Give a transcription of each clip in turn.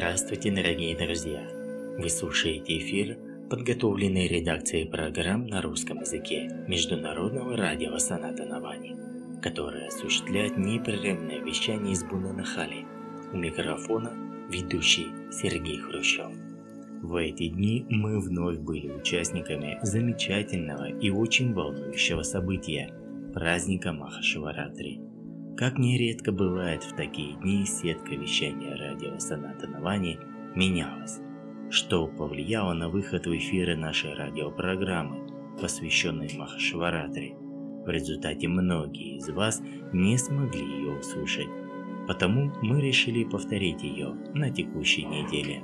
Здравствуйте, дорогие друзья! Вы слушаете эфир, подготовленный редакцией программ на русском языке Международного радио Саната Навани, которое осуществляет непрерывное вещание из Бунанахали. У микрофона ведущий Сергей Хрущев. В эти дни мы вновь были участниками замечательного и очень волнующего события – праздника Махашиваратри – как нередко бывает в такие дни, сетка вещания радио Соната Навани менялась, что повлияло на выход в эфиры нашей радиопрограммы, посвященной Махашваратре. В результате многие из вас не смогли ее услышать, потому мы решили повторить ее на текущей неделе.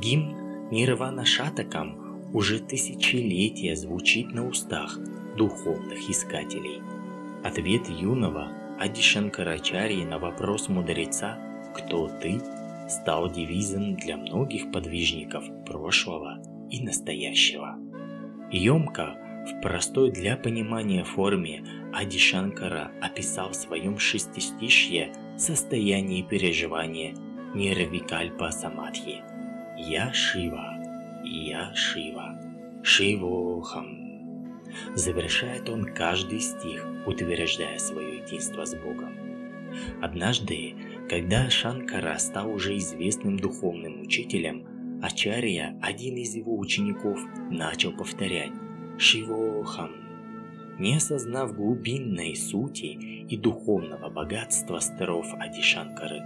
Гимн Нирвана Шатакам уже тысячелетия звучит на устах духовных искателей. Ответ юного – Ади Шанкарачарьи на вопрос мудреца «Кто ты?» стал девизом для многих подвижников прошлого и настоящего. Емко, в простой для понимания форме, Ади Шанкара описал в своем шестистишье состояние переживания Нирвикальпа Самадхи. «Я Шива, я Шива, Шивохам». Завершает он каждый стих, утверждая свое единство с Богом. Однажды, когда Шанкара стал уже известным духовным учителем, Ачарья, один из его учеников, начал повторять «Шивохам». Не осознав глубинной сути и духовного богатства стров Адишанкары,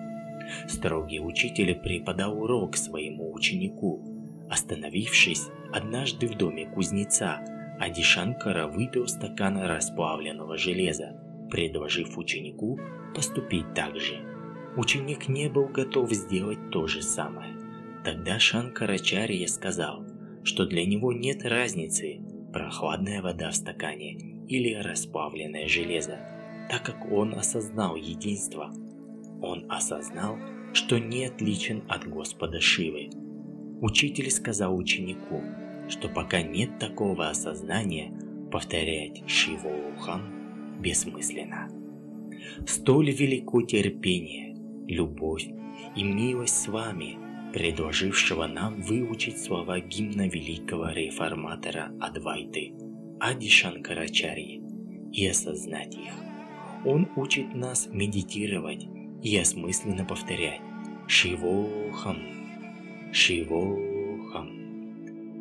строгий учитель преподал урок своему ученику, остановившись однажды в доме кузнеца, Адишанкара выпил стакан расплавленного железа, предложив ученику поступить так же. Ученик не был готов сделать то же самое. Тогда Шанкарачарья сказал, что для него нет разницы, прохладная вода в стакане или расплавленное железо, так как он осознал единство. Он осознал, что не отличен от Господа Шивы. Учитель сказал ученику, что пока нет такого осознания, повторять Шивоухан бессмысленно. Столь велико терпение, любовь и милость с вами, предложившего нам выучить слова гимна великого реформатора Адвайты Ади Шанкарачарьи и осознать их. Он учит нас медитировать и осмысленно повторять Шивохам, Шивохам.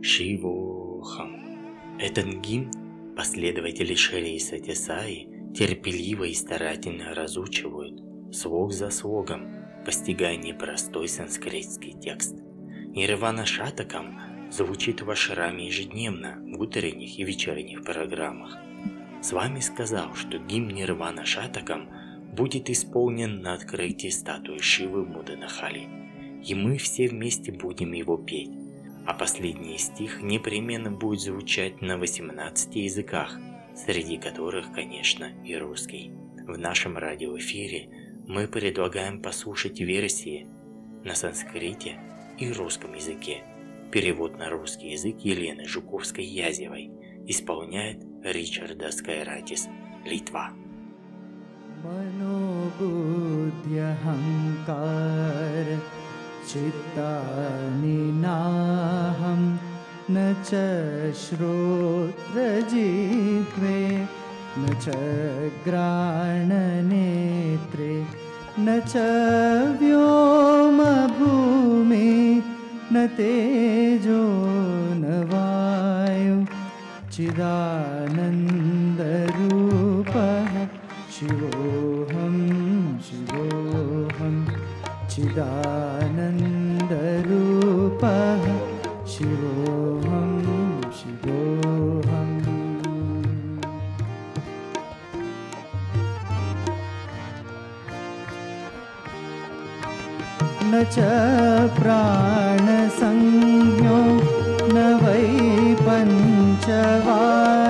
Шивохам. Этот гимн последователи Шри Сатисаи терпеливо и старательно разучивают слог за слогом, постигая непростой санскритский текст. Нирвана Шатакам звучит в ашраме ежедневно в утренних и вечерних программах. С вами сказал, что гимн Нирвана Шатакам будет исполнен на открытии статуи Шивы Муданахали, и мы все вместе будем его петь а последний стих непременно будет звучать на 18 языках, среди которых, конечно, и русский. В нашем радиоэфире мы предлагаем послушать версии на санскрите и русском языке. Перевод на русский язык Елены Жуковской-Язевой исполняет Ричарда Скайратис, Литва. मनोबुद्ध्यहङ्कार चित्तानि नाहं न च श्रोत्रजिह्वे न च ग्राणनेत्रे न च व्योमभूमि न तेजो न वायु चिदानन्दरूपः शिवोऽहं शिवोऽहम् चिदानन्दरूपः न च प्राणसंज्ञो न वै पञ्चवायु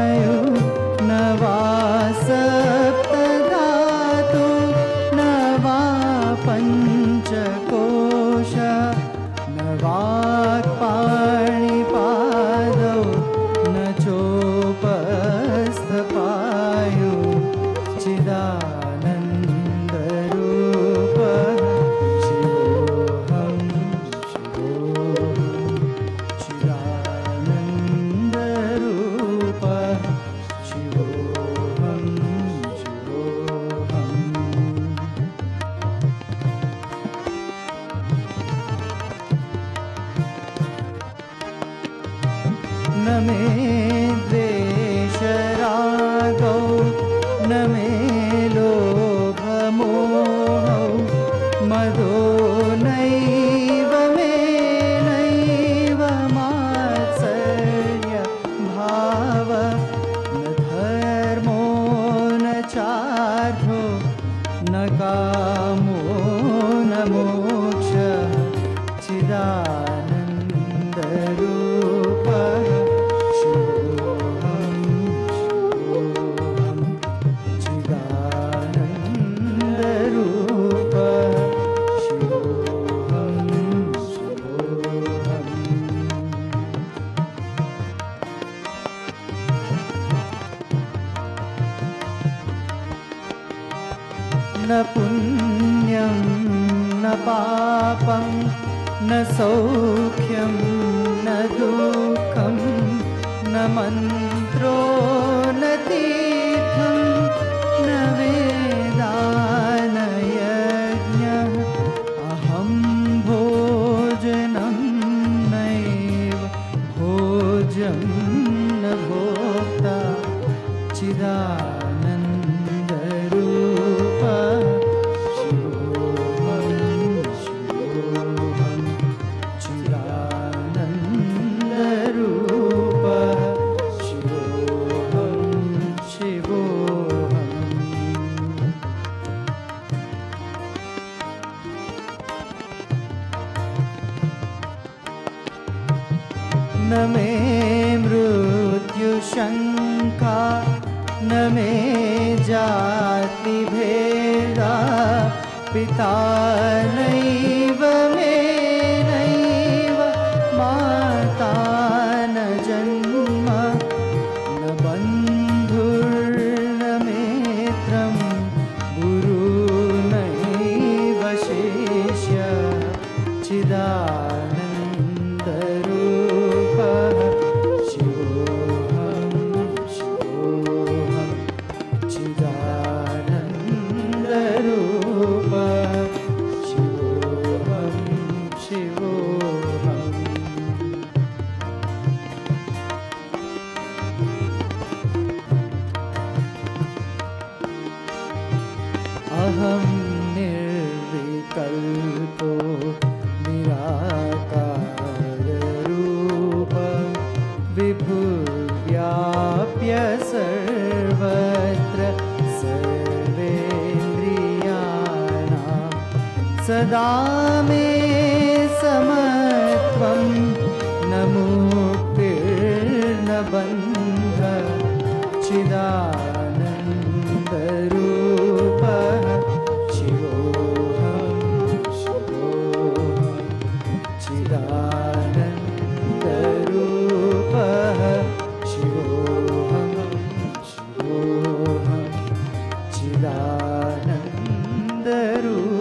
ಬಂದರು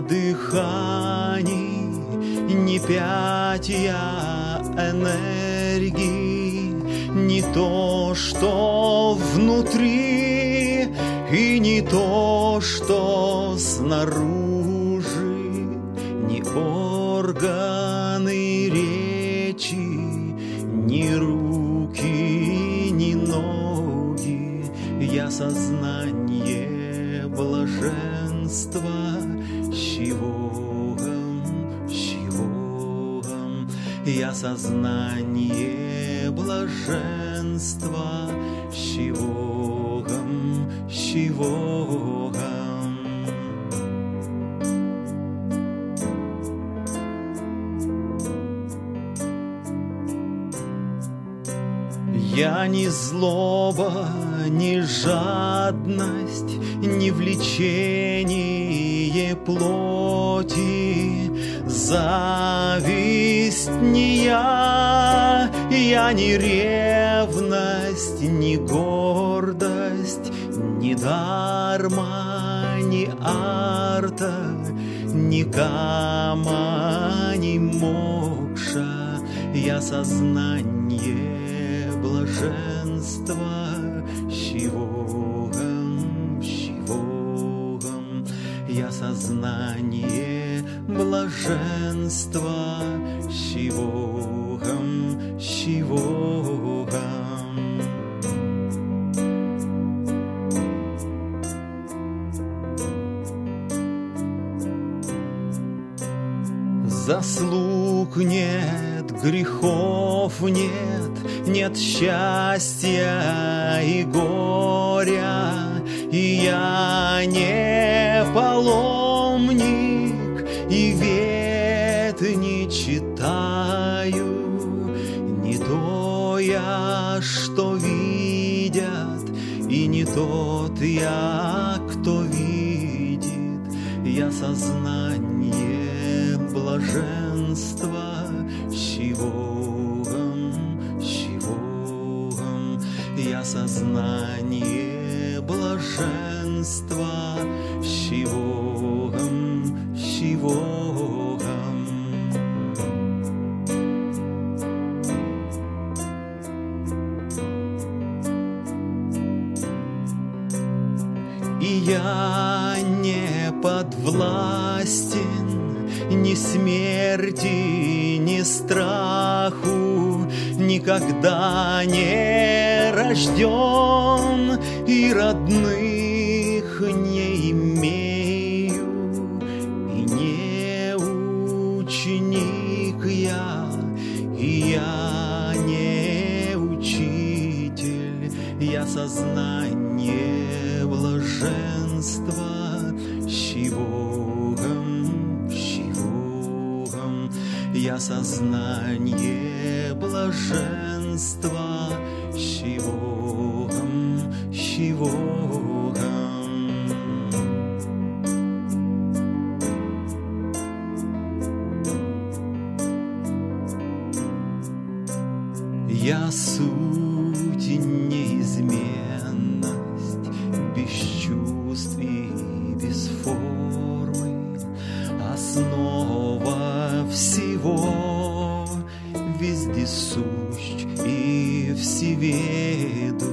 я дыханий, не пять я энергии, не то, что внутри, и не то, что снаружи, ни органы речи, ни руки, ни ноги, я сознание блаженства, я сознание блаженства, щивогам, щивогам. Я ни злоба, ни жадность, ни влечение плоти, зависть не я, я ни ревность, ни гордость, ни дарма, ни арта, ни кама, ни мокша, я сознание блаженства, щивогам, щивогам, я сознание блаженства, щивогам, щивогам. Заслуг нет, грехов нет, нет счастья и горя, и я не паломник, и вет не читаю, не то я, что видят, и не тот я, кто видит, я сознание блаженства, щивогам, щивогам, я сознание блаженства, щивогам, щивогам. И я не подвластен ни смерти, ни страху, никогда не рожден и родных не сознание блаженства, щивогам, щивогам. Я суть неизменность, без чувств и без формы, основа всего, вездесущ и всеведущ,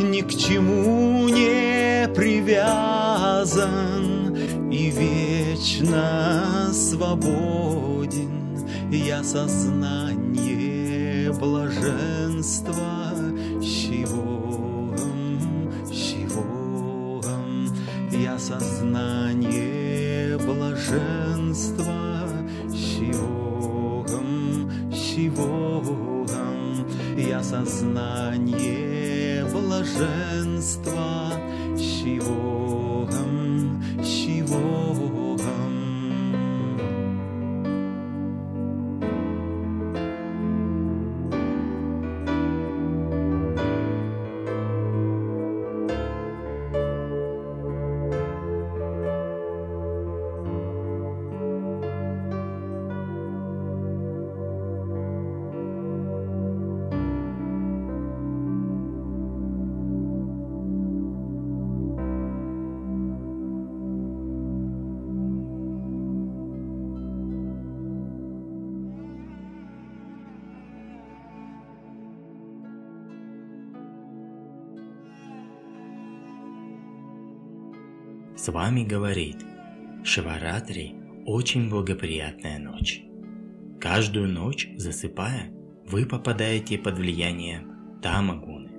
ни к чему не привязан и вечно свободен. Я сознание блаженства, щивогам, щивогам, я сознание блаженства, блаженства, с вами говорит Шиваратри – очень благоприятная ночь. Каждую ночь, засыпая, вы попадаете под влияние тамагуны.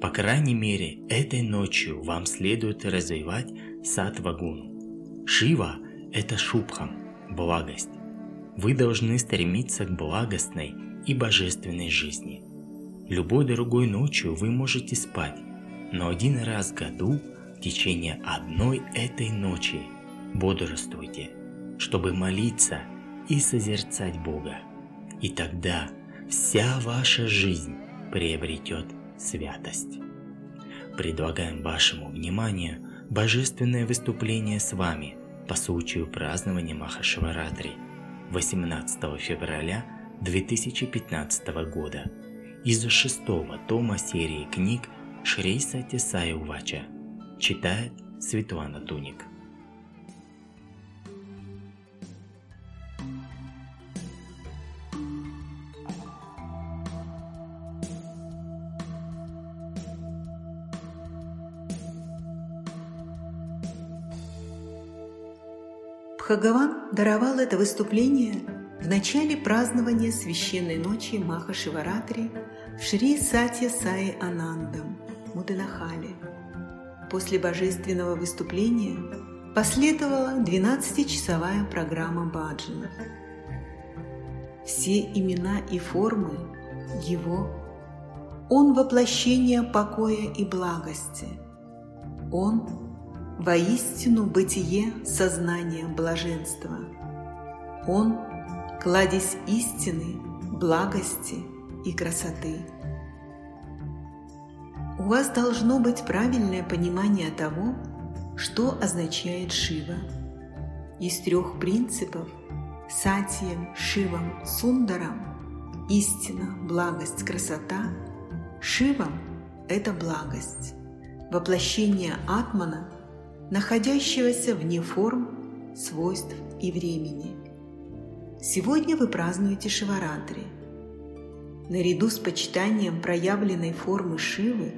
По крайней мере, этой ночью вам следует развивать сатвагуну. Шива – это шубхам, благость. Вы должны стремиться к благостной и божественной жизни. Любой другой ночью вы можете спать, но один раз в году в течение одной этой ночи бодрствуйте, чтобы молиться и созерцать Бога. И тогда вся ваша жизнь приобретет святость. Предлагаем вашему вниманию божественное выступление с вами по случаю празднования Махашиваратри 18 февраля 2015 года из шестого тома серии книг Шри Сати Увача. Читает Светлана Туник. Бхагаван даровал это выступление в начале празднования священной ночи Маха Шиваратри в Шри Сатья Саи Анандам, Муденахале. После божественного выступления последовала 12-часовая программа баджанов. Все имена и формы Его, Он воплощение покоя и благости, Он воистину бытие сознания блаженства. Он – кладезь истины, благости и красоты. У вас должно быть правильное понимание того, что означает Шива. Из трех принципов – Сатием, Шивом, Сундаром – истина, благость, красота – Шивом – это благость. Воплощение Атмана – находящегося вне форм, свойств и времени. Сегодня вы празднуете Шиваратри. Наряду с почитанием проявленной формы Шивы,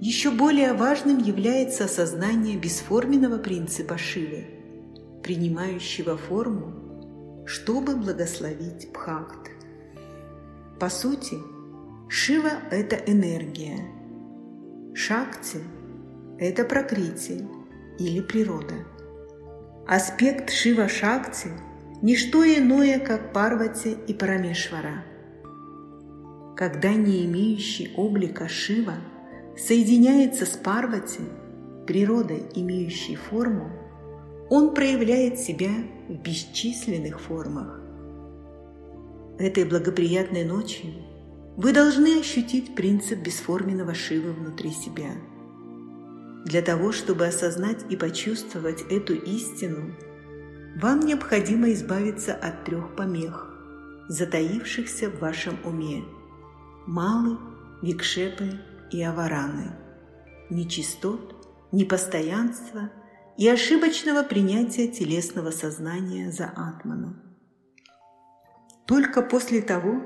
еще более важным является осознание бесформенного принципа Шивы, принимающего форму, чтобы благословить Бхакт. По сути, Шива – это энергия, Шакти – это прокрытие, или природа. Аспект Шива Шакти – не что иное, как Парвати и Парамешвара. Когда не имеющий облика Шива соединяется с Парвати, природой, имеющей форму, он проявляет себя в бесчисленных формах. Этой благоприятной ночью вы должны ощутить принцип бесформенного Шивы внутри себя – для того, чтобы осознать и почувствовать эту истину, вам необходимо избавиться от трех помех, затаившихся в вашем уме – малы, викшепы и авараны, нечистот, непостоянства и ошибочного принятия телесного сознания за атману. Только после того,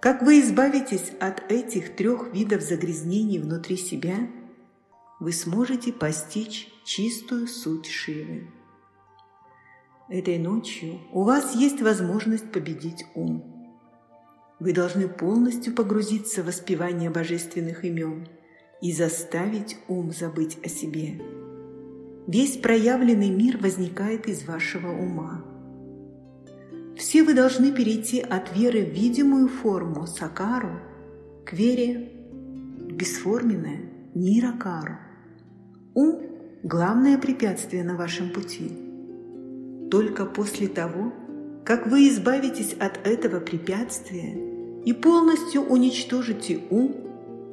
как вы избавитесь от этих трех видов загрязнений внутри себя – вы сможете постичь чистую суть Шивы. Этой ночью у вас есть возможность победить ум. Вы должны полностью погрузиться в воспевание божественных имен и заставить ум забыть о себе. Весь проявленный мир возникает из вашего ума. Все вы должны перейти от веры в видимую форму сакару к вере в бесформенное ниракару. Ум – главное препятствие на вашем пути. Только после того, как вы избавитесь от этого препятствия и полностью уничтожите ум,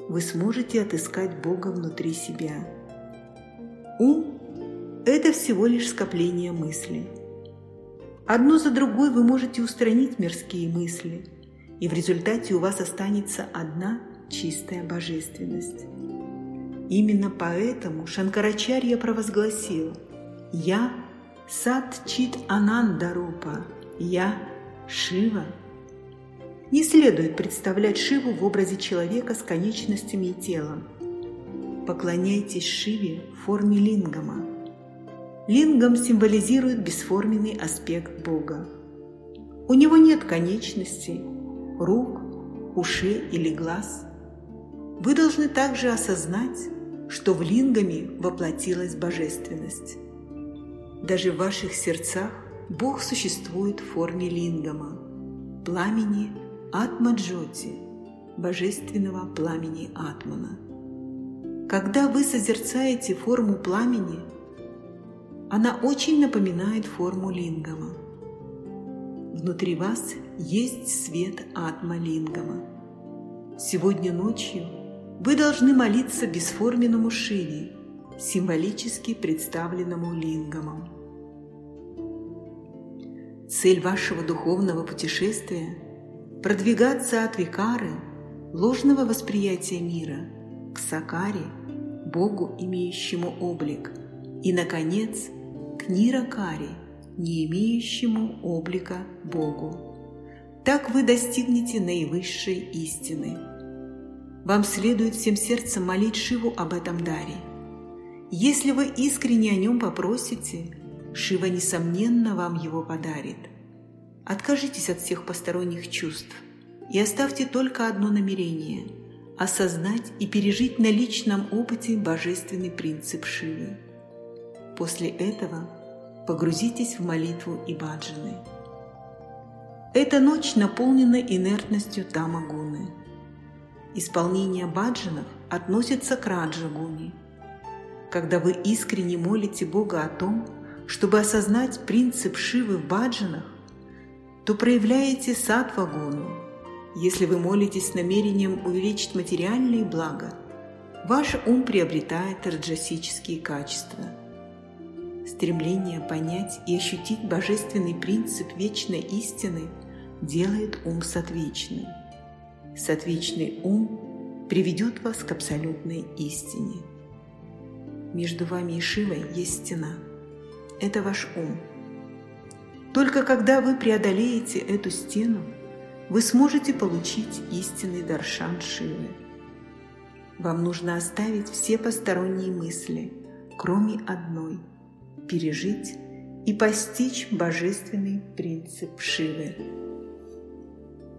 вы сможете отыскать Бога внутри себя. Ум – это всего лишь скопление мыслей. Одну за другой вы можете устранить мирские мысли, и в результате у вас останется одна чистая божественность. Именно поэтому Шанкарачарья провозгласил «Я Сат Чит Анандарупа, я Шива». Не следует представлять Шиву в образе человека с конечностями и телом. Поклоняйтесь Шиве в форме лингама. лингам символизирует бесформенный аспект Бога. У него нет конечностей, рук, ушей или глаз. Вы должны также осознать, что в лингаме воплотилась божественность. Даже в ваших сердцах Бог существует в форме лингама, пламени Атмаджоти, божественного пламени Атмана. Когда вы созерцаете форму пламени, она очень напоминает форму лингама. Внутри вас есть свет Атма Лингама. Сегодня ночью вы должны молиться бесформенному Шиве, символически представленному лингамом. Цель вашего духовного путешествия – продвигаться от викары, ложного восприятия мира, к сакаре, Богу, имеющему облик, и, наконец, к ниракаре, не имеющему облика Богу. Так вы достигнете наивысшей истины. Вам следует всем сердцем молить Шиву об этом даре. Если вы искренне о нем попросите – Шива, несомненно, вам его подарит. Откажитесь от всех посторонних чувств и оставьте только одно намерение – осознать и пережить на личном опыте божественный принцип Шивы. После этого погрузитесь в молитву и баджаны. Эта ночь наполнена инертностью тамагуны. Исполнение баджанов относится к раджагуне. Когда вы искренне молите Бога о том, чтобы осознать принцип Шивы в баджанах, то проявляете сатвагуну. Если вы молитесь с намерением увеличить материальные блага, ваш ум приобретает раджасические качества. Стремление понять и ощутить божественный принцип вечной истины делает ум сатвичным. Сатвичный ум приведет вас к абсолютной истине. Между вами и Шивой есть стена – это ваш ум. Только когда вы преодолеете эту стену, вы сможете получить истинный даршан Шивы. Вам нужно оставить все посторонние мысли, кроме одной – пережить и постичь божественный принцип Шивы.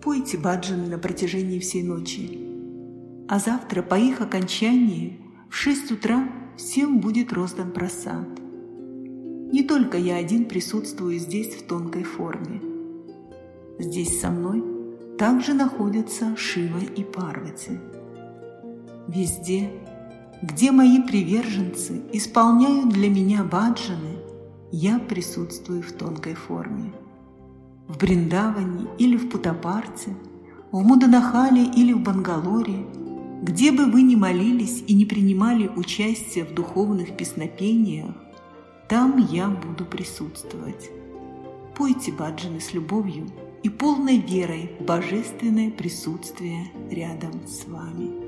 Пойте баджаны на протяжении всей ночи, а завтра по их окончании в 6 утра всем будет роздан просад – не только я один присутствую здесь в тонкой форме. Здесь со мной также находятся Шива и Парвати. Везде, где мои приверженцы исполняют для меня баджаны, я присутствую в тонкой форме. В Бриндаване или в Путапарте, в Муданахале или в Бангалоре, где бы вы ни молились и не принимали участие в духовных песнопениях, там я буду присутствовать. Пойте баджаны с любовью и полной верой в божественное присутствие рядом с вами.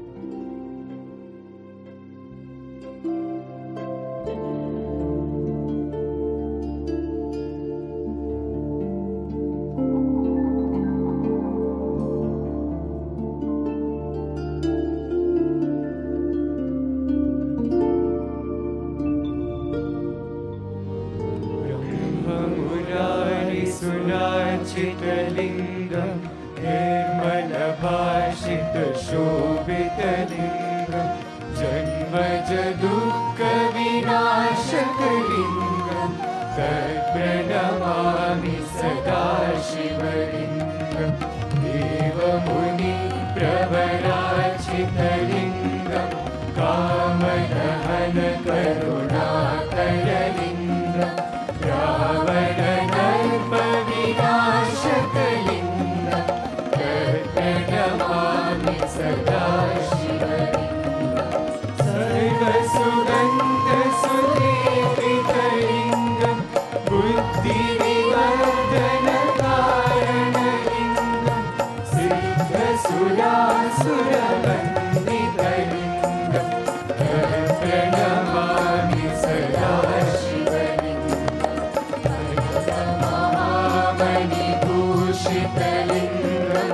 शीतलिङ्गं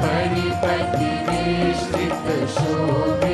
परिपतिनिश्चितशोभि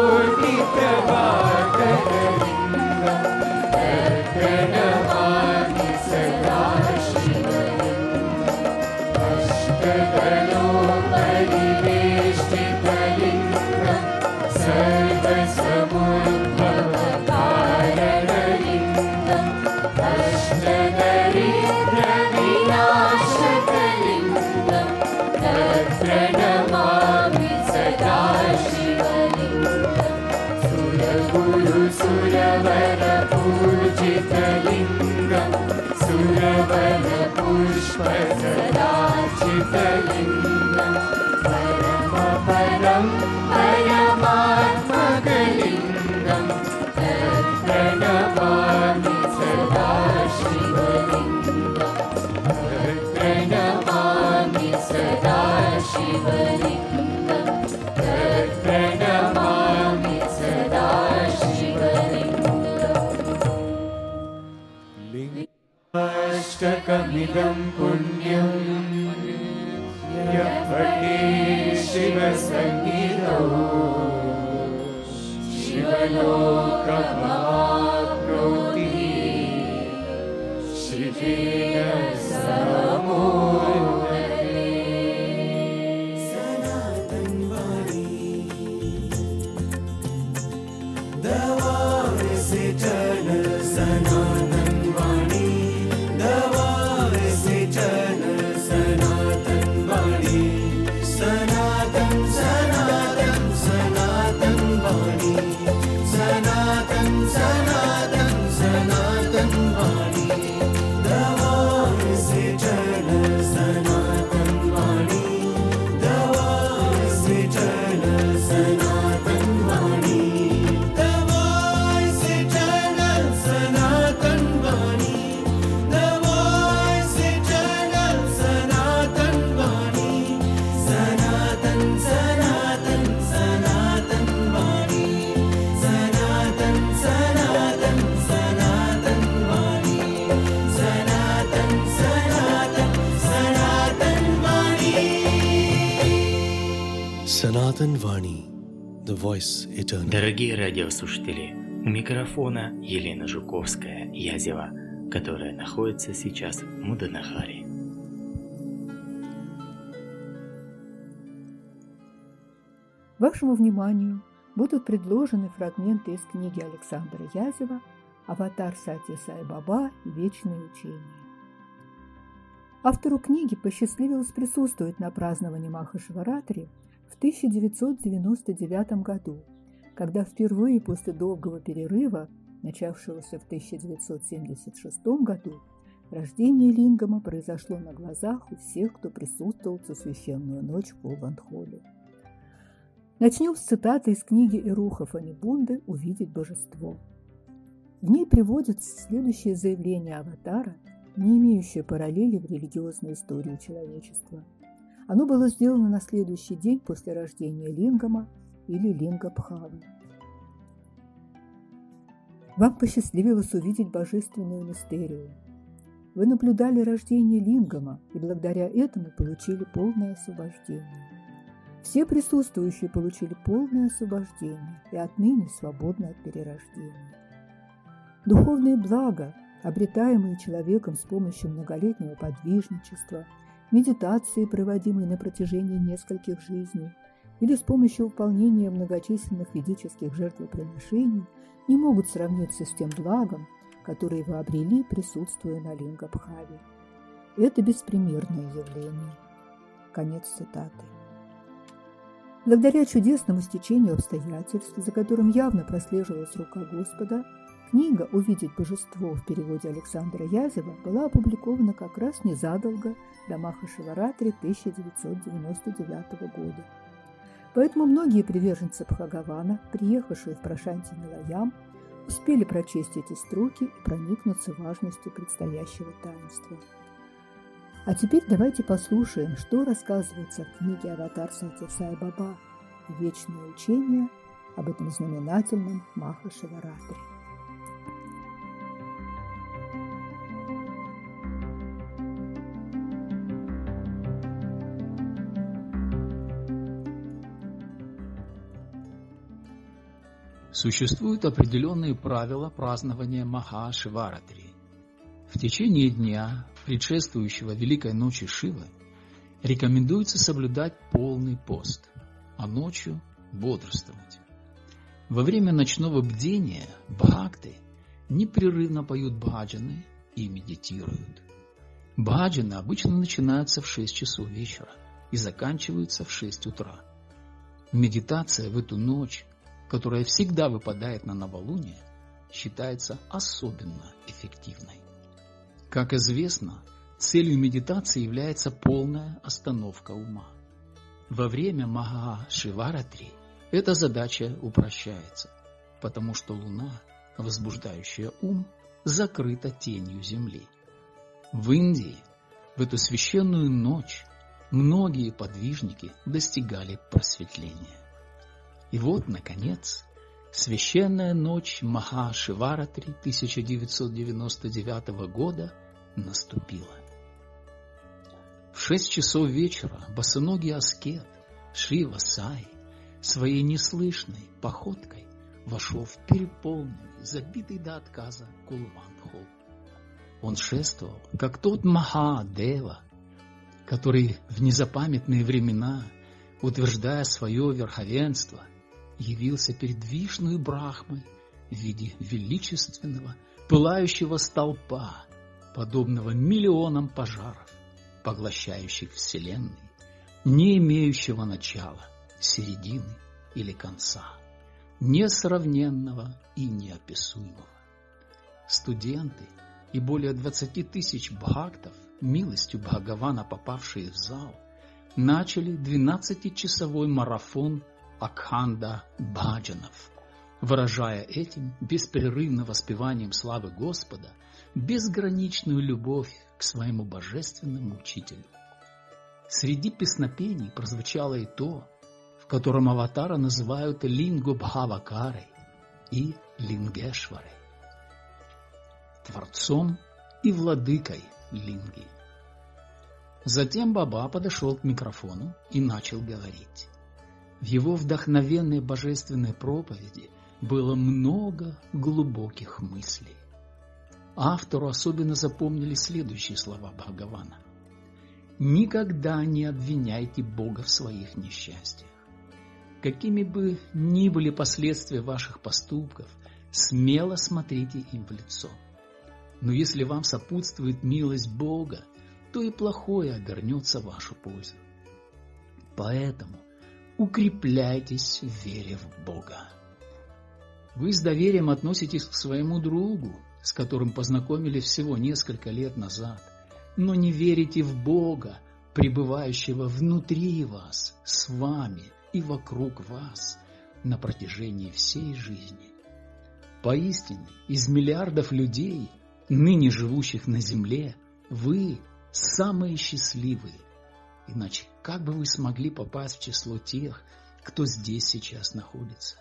इन्द्र सुरभूश्व जया चित अष्टकमिदं पुण्यं यः पठे शिवसङ्गीतौ शिवलोकमाप्नोति शिवेन Дорогие радиослушатели, у микрофона Елена Жуковская, Язева, которая находится сейчас в Муданахаре. Вашему вниманию будут предложены фрагменты из книги Александра Язева «Аватар Сати Сай Баба и вечные учения». Автору книги посчастливилось присутствовать на праздновании Махашиваратри в 1999 году, когда впервые после долгого перерыва, начавшегося в 1976 году, рождение Лингама произошло на глазах у всех, кто присутствовал в священную ночь в Пулбандхоле. Начнем с цитаты из книги Ируха Фанибунды «Увидеть божество». В ней приводится следующее заявление аватара, не имеющее параллели в религиозной истории человечества. Оно было сделано на следующий день после рождения Лингама или Линга-Бхавы. Вам посчастливилось увидеть божественную мистерию. Вы наблюдали рождение Лингама и благодаря этому получили полное освобождение. Все присутствующие получили полное освобождение и отныне свободны от перерождения. Духовные блага, обретаемые человеком с помощью многолетнего подвижничества, медитации, проводимой на протяжении нескольких жизней, или с помощью выполнения многочисленных ведических жертвоприношений, не могут сравниться с тем благом, которое вы обрели, присутствуя на Лингабхаве. Это беспримерное явление. Конец цитаты. Благодаря чудесному стечению обстоятельств, за которым явно прослеживалась рука Господа, книга «Увидеть божество» в переводе Александра Язева была опубликована как раз незадолго до Маха Шиваратри 1999 года. Поэтому многие приверженцы Бхагавана, приехавшие в Прошанти Милаям, успели прочесть эти строки и проникнуться важностью предстоящего таинства. А теперь давайте послушаем, что рассказывается в книге «Аватар Сати Сай Баба» «Вечное учение» об этом знаменательном Маха Шиваратре. Существуют определенные правила празднования Маха Шиваратри. В течение дня, предшествующего Великой Ночи Шивы, рекомендуется соблюдать полный пост, а ночью бодрствовать. Во время ночного бдения бхакты непрерывно поют баджаны и медитируют. Баджаны обычно начинаются в 6 часов вечера и заканчиваются в 6 утра. Медитация в эту ночь которая всегда выпадает на новолуние, считается особенно эффективной. Как известно, целью медитации является полная остановка ума. Во время Маха Шиваратри эта задача упрощается, потому что Луна, возбуждающая ум, закрыта тенью Земли. В Индии в эту священную ночь многие подвижники достигали просветления. И вот, наконец, священная ночь Маха-Шиваратри 1999 года наступила. В шесть часов вечера босоногий аскет Шива Сай своей неслышной походкой вошел в переполненный, забитый до отказа Кулван-холл. Он шествовал, как тот Маха-Дева, который в незапамятные времена, утверждая свое верховенство, явился перед Вишну Брахмой в виде величественного, пылающего столпа, подобного миллионам пожаров, поглощающих Вселенной, не имеющего начала, середины или конца, несравненного и неописуемого. Студенты и более 20 тысяч бхактов, милостью Бхагавана попавшие в зал, начали 12-часовой марафон Акханда Баджанов, выражая этим беспрерывно воспеванием славы Господа безграничную любовь к своему божественному учителю. Среди песнопений прозвучало и то, в котором аватара называют Лингу Бхавакарой и Лингешварой, творцом и владыкой Линги. Затем Баба подошел к микрофону и начал говорить. В его вдохновенной божественной проповеди было много глубоких мыслей. Автору особенно запомнили следующие слова Бхагавана. «Никогда не обвиняйте Бога в своих несчастьях. Какими бы ни были последствия ваших поступков, смело смотрите им в лицо. Но если вам сопутствует милость Бога, то и плохое обернется в вашу пользу. Поэтому – укрепляйтесь в вере в Бога. Вы с доверием относитесь к своему другу, с которым познакомились всего несколько лет назад, но не верите в Бога, пребывающего внутри вас, с вами и вокруг вас на протяжении всей жизни. Поистине, из миллиардов людей, ныне живущих на земле, вы самые счастливые – Иначе как бы вы смогли попасть в число тех, кто здесь сейчас находится?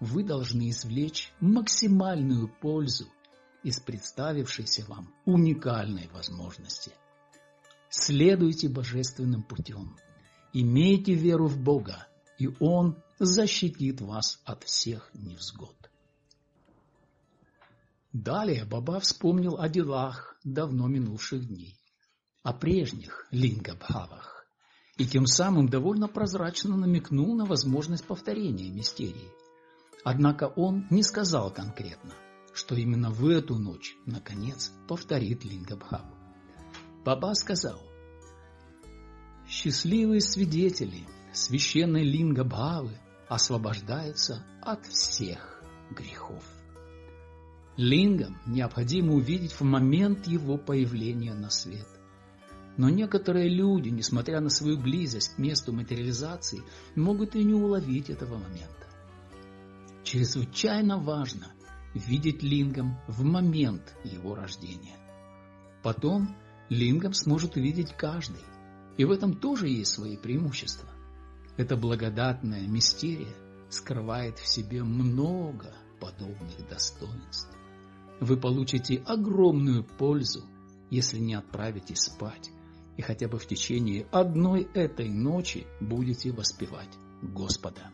Вы должны извлечь максимальную пользу из представившейся вам уникальной возможности. Следуйте божественным путем, имейте веру в Бога, и Он защитит вас от всех невзгод. Далее Баба вспомнил о делах давно минувших дней о прежних лингабхавах и тем самым довольно прозрачно намекнул на возможность повторения мистерии. Однако он не сказал конкретно, что именно в эту ночь, наконец, повторит Лингабхаву. Баба сказал, «Счастливые свидетели священной Лингабхавы освобождаются от всех грехов». Лингам необходимо увидеть в момент его появления на свет – Но некоторые люди, несмотря на свою близость к месту материализации, могут и не уловить этого момента. Чрезвычайно важно видеть лингам в момент его рождения. Потом лингам сможет увидеть каждый, и в этом тоже есть свои преимущества. Эта благодатная мистерия скрывает в себе много подобных достоинств. Вы получите огромную пользу, если не отправитесь спать, и хотя бы в течение одной этой ночи будете воспевать Господа.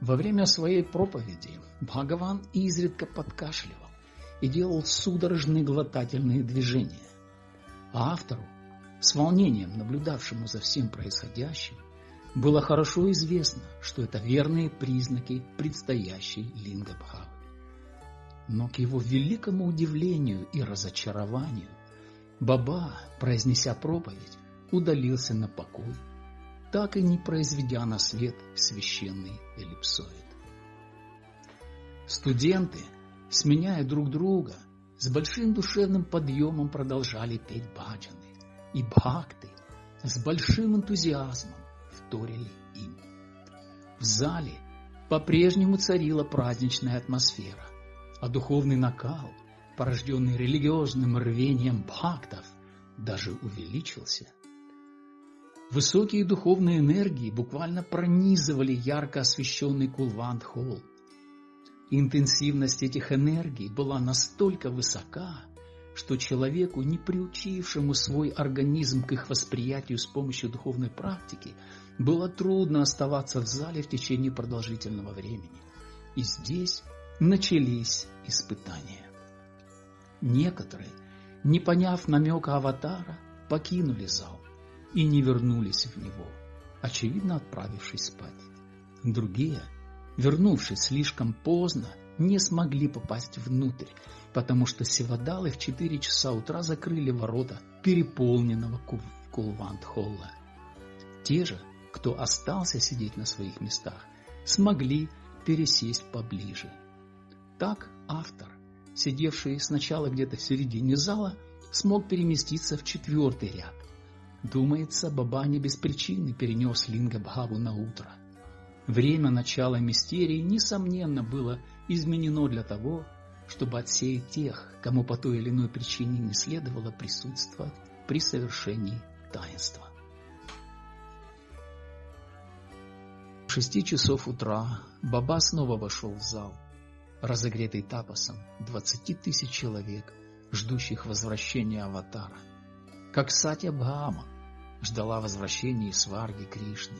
Во время своей проповеди Бхагаван изредка подкашливал и делал судорожные глотательные движения. А автору, с волнением наблюдавшему за всем происходящим, было хорошо известно, что это верные признаки предстоящей лингабхавы. Но к его великому удивлению и разочарованию Баба, произнеся проповедь, удалился на покой, так и не произведя на свет священный эллипсоид. Студенты, сменяя друг друга, с большим душевным подъемом продолжали петь баджаны, и бхакты с большим энтузиазмом вторили им. В зале по-прежнему царила праздничная атмосфера, а духовный накал порожденный религиозным рвением бхактов, даже увеличился. Высокие духовные энергии буквально пронизывали ярко освещенный Кулвант-холл. Интенсивность этих энергий была настолько высока, что человеку, не приучившему свой организм к их восприятию с помощью духовной практики, было трудно оставаться в зале в течение продолжительного времени. И здесь начались испытания. Некоторые, не поняв намека аватара, покинули зал и не вернулись в него, очевидно отправившись спать. Другие, вернувшись слишком поздно, не смогли попасть внутрь, потому что севадалы в 4 часа утра закрыли ворота переполненного Кулвант-холла. Те же, кто остался сидеть на своих местах, смогли пересесть поближе. Так автор сидевший сначала где-то в середине зала, смог переместиться в четвертый ряд. Думается, Баба не без причины перенес Линга Бхаву на утро. Время начала мистерии, несомненно, было изменено для того, чтобы отсеять тех, кому по той или иной причине не следовало присутствовать при совершении таинства. В шести часов утра Баба снова вошел в зал – разогретый тапосом 20 тысяч человек, ждущих возвращения аватара. Как Сатья Бхама ждала возвращения Сварги Кришны.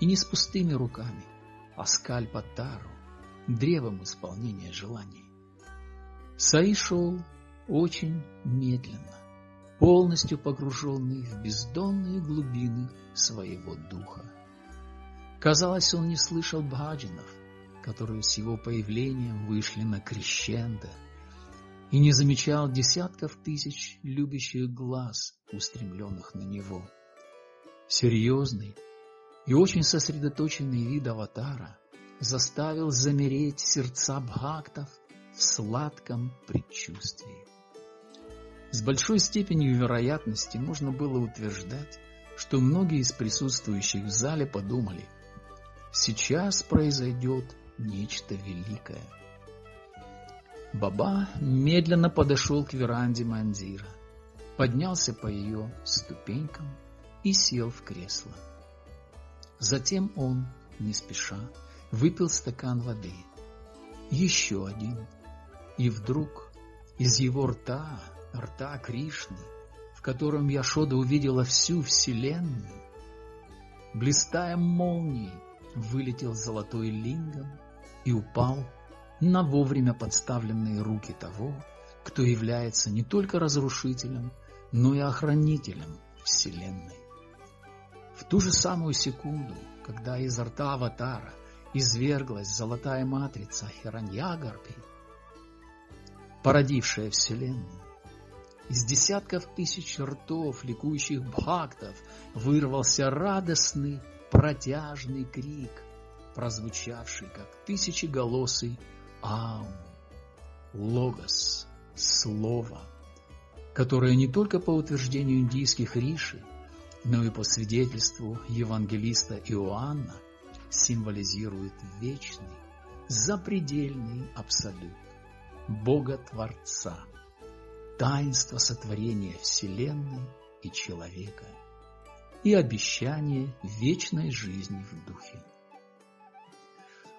И не с пустыми руками, а с Кальпатару, древом исполнения желаний. Саи шел очень медленно, полностью погруженный в бездонные глубины своего духа. Казалось, он не слышал бхаджинов, которые с его появлением вышли на крещендо, и не замечал десятков тысяч любящих глаз, устремленных на него. Серьезный и очень сосредоточенный вид аватара заставил замереть сердца бхактов в сладком предчувствии. С большой степенью вероятности можно было утверждать, что многие из присутствующих в зале подумали, сейчас произойдет нечто великое. Баба медленно подошел к веранде мандира, поднялся по ее ступенькам и сел в кресло. Затем он, не спеша, выпил стакан воды. Еще один. И вдруг из его рта, рта Кришны, в котором Яшода увидела всю вселенную, блистая молнией, вылетел золотой лингом и упал на вовремя подставленные руки того, кто является не только разрушителем, но и охранителем Вселенной. В ту же самую секунду, когда из рта аватара изверглась золотая матрица Хираньягарпи, породившая Вселенную, из десятков тысяч ртов ликующих бхактов вырвался радостный протяжный крик – прозвучавший как тысячеголосый Аум, Логос, Слово, которое не только по утверждению индийских риши, но и по свидетельству евангелиста Иоанна символизирует вечный, запредельный абсолют, Бога Творца, таинство сотворения Вселенной и человека и обещание вечной жизни в Духе.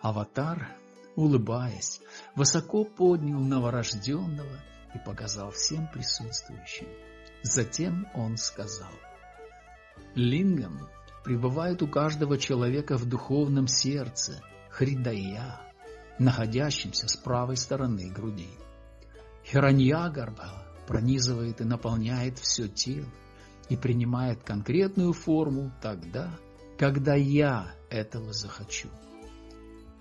Аватар, улыбаясь, высоко поднял новорожденного и показал всем присутствующим. Затем он сказал, «Лингам пребывает у каждого человека в духовном сердце, хридая, находящемся с правой стороны груди. Хираньягарба пронизывает и наполняет все тело и принимает конкретную форму тогда, когда я этого захочу.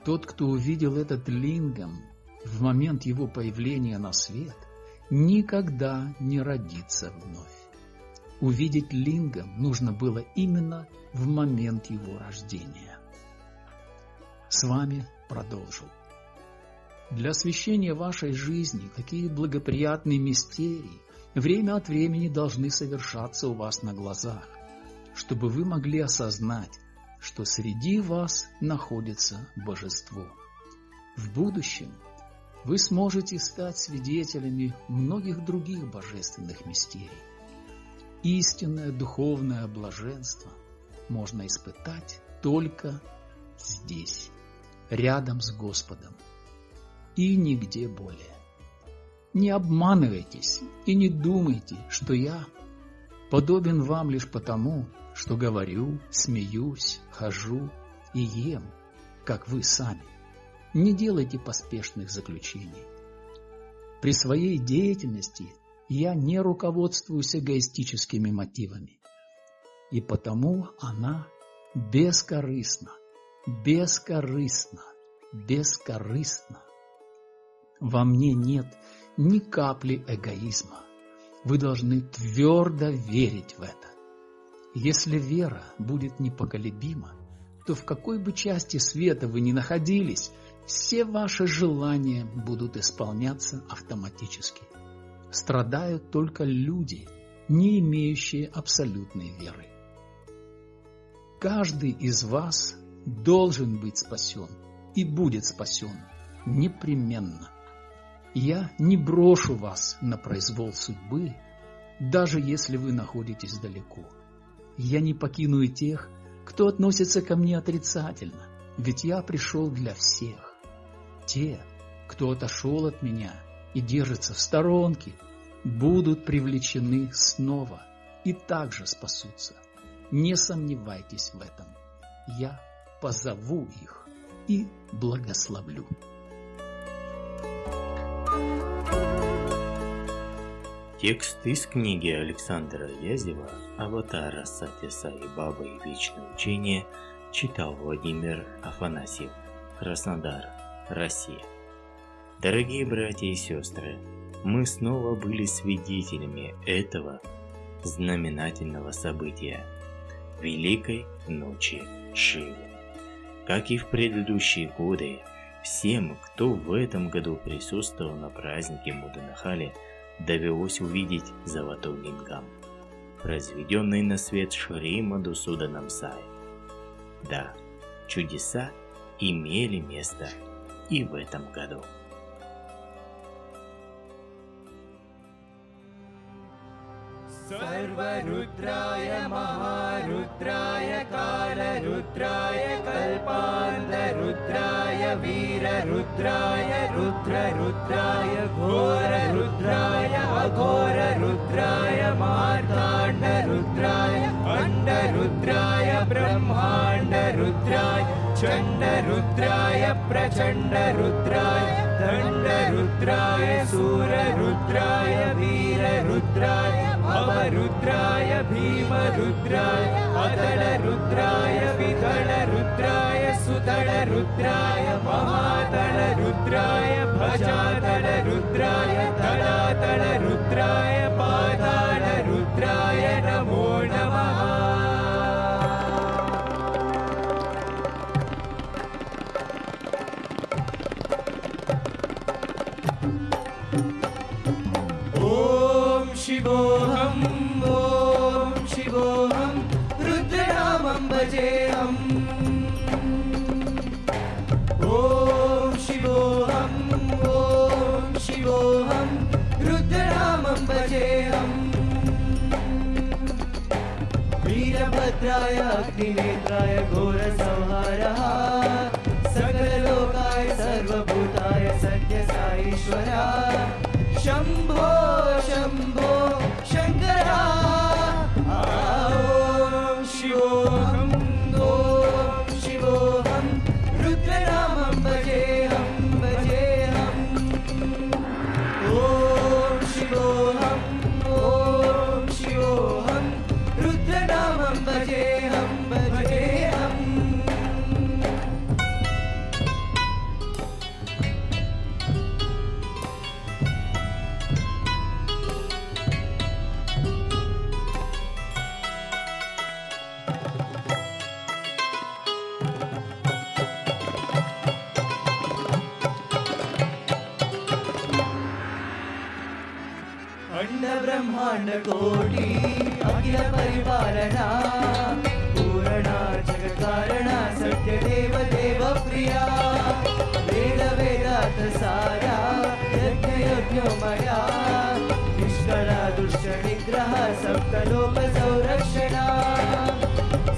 Тот, кто увидел этот лингам в момент его появления на свет, никогда не родится вновь. Увидеть лингам нужно было именно в момент его рождения. С вами продолжил. Для освящения вашей жизни такие благоприятные мистерии время от времени должны совершаться у вас на глазах, чтобы вы могли осознать, что среди вас находится Божество. В будущем вы сможете стать свидетелями многих других божественных мистерий. Истинное духовное блаженство можно испытать только здесь, рядом с Господом и нигде более. Не обманывайтесь и не думайте, что я подобен вам лишь потому, что говорю, смеюсь, хожу и ем, как вы сами. Не делайте поспешных заключений. При своей деятельности я не руководствуюсь эгоистическими мотивами, и потому она бескорыстна, бескорыстна, бескорыстна. Во мне нет ни капли эгоизма. Вы должны твердо верить в это. Если вера будет непоколебима, то в какой бы части света вы ни находились, все ваши желания будут исполняться автоматически. Страдают только люди, не имеющие абсолютной веры. Каждый из вас должен быть спасен и будет спасен непременно. Я не брошу вас на произвол судьбы, даже если вы находитесь далеко. Я не покину и тех, кто относится ко мне отрицательно, ведь я пришел для всех. Те, кто отошел от меня и держится в сторонке, будут привлечены снова и также спасутся. Не сомневайтесь в этом. Я позову их и благословлю. Текст из книги Александра Язева «Аватара Сатя Саи Баба и Вечное учение» читал Владимир Афанасьев, Краснодар, Россия. Дорогие братья и сестры, мы снова были свидетелями этого знаменательного события – Великой Ночи Шивы. Как и в предыдущие годы, всем, кто в этом году присутствовал на празднике Муданахали – довелось увидеть золотой лингам, произведенный на свет Шри Мадусуданом Сай. Да, чудеса имели место и в этом году. सर्वरुद्राय महारुद्राय कालरुद्राय कल्पान्तरुद्राय वीररुद्राय रुद्ररुद्राय घोररुद्राय अघोररुद्राय मार्ताण्डरुद्राय अण्डरुद्राय ब्रह्माण्डरुद्राय चण्डरुद्राय प्रचण्डरुद्राय दण्डरुद्राय सूररुद्राय वीररुद्राय रुद्राय भीमरुद्राय अदळ रुद्राय वितळ महातलरुद्राय भजातलरुद्राय तलातलरुद्राय पातालरुद्राय नमो नमः। ॐ शिवो अग्निहोत्राय अग्निनेत्राय घोर घोरसंहारः। सकलोकाय सर्वभूताय सत्य सत्यसाईश्वरा कोटि अखिल परिपालना, पूर्णा जगकारणा सत्यदेव देव प्रिया वेद वेदात सारा यज्ञ यज्ञोमया निष्कला दुष्ट निग्रह सप्तलोक संरक्षणा।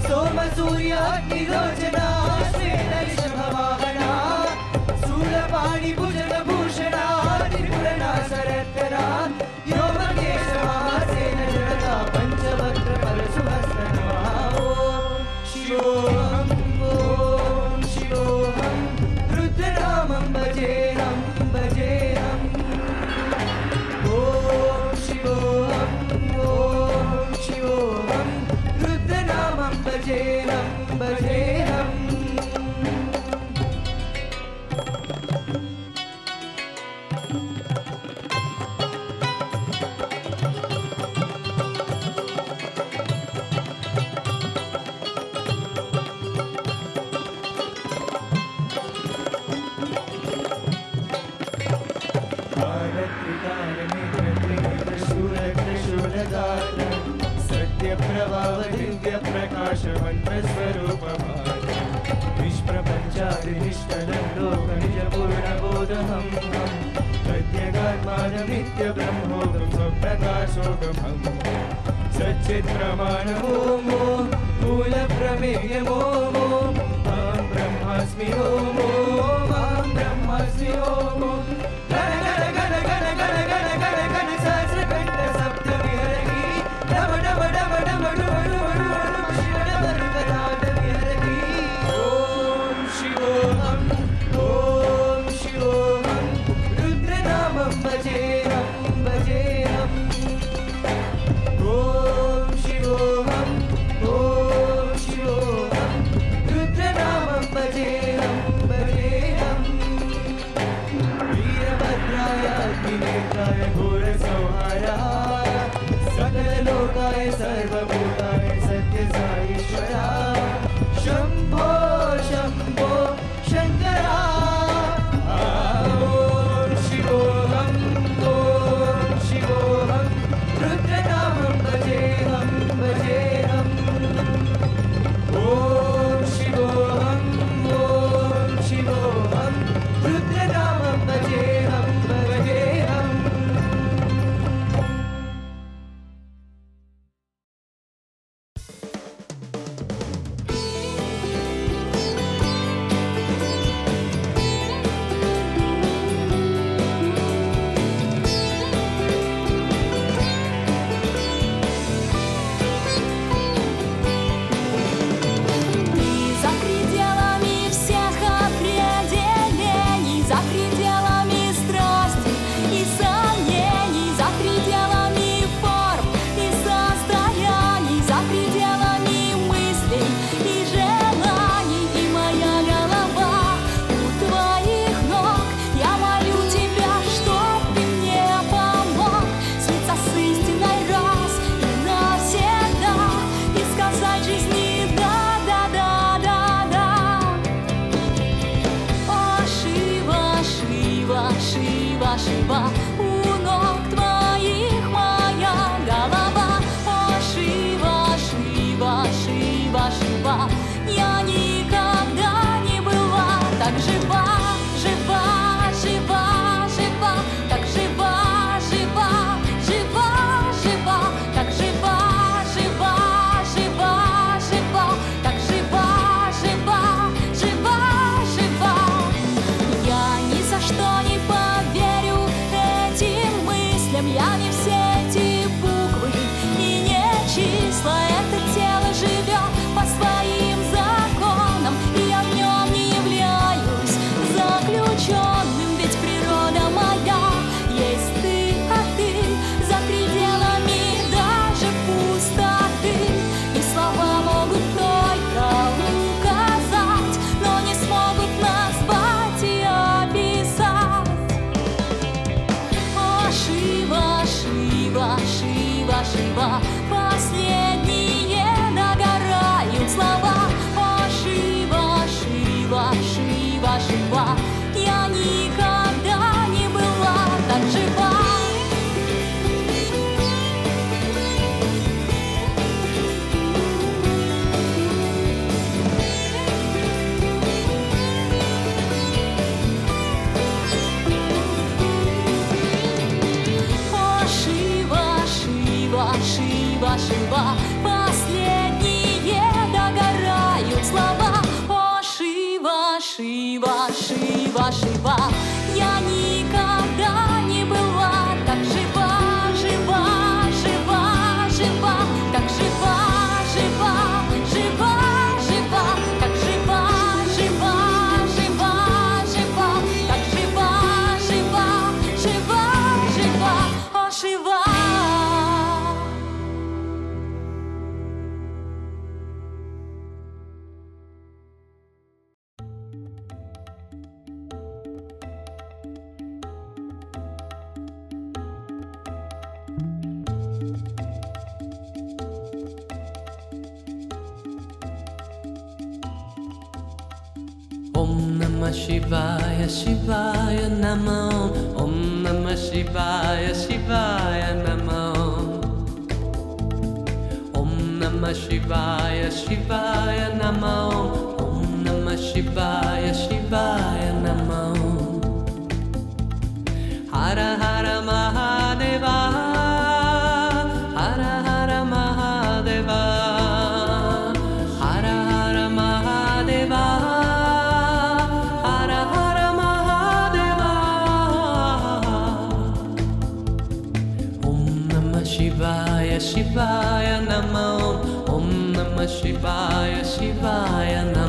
सोम सूर्याग्निरोचना श्वेत ऋषभवाहना शूलपाणि चित्रमणो शिवाय नमो ॐ नमः शिवाय शिवाय नमः।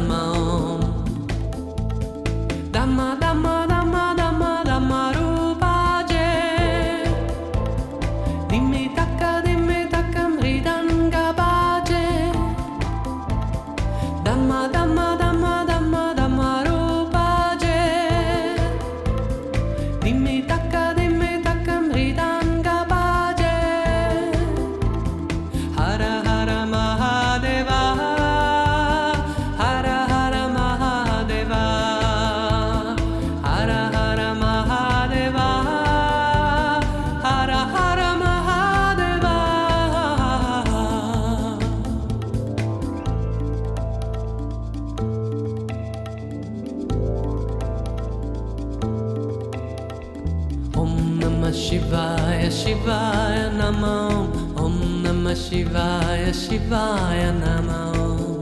Shivaya Nama Om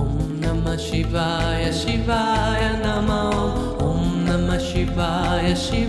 Om Namah Shivaya Shivaya Nama Om Om Namah Shivaya Shivaya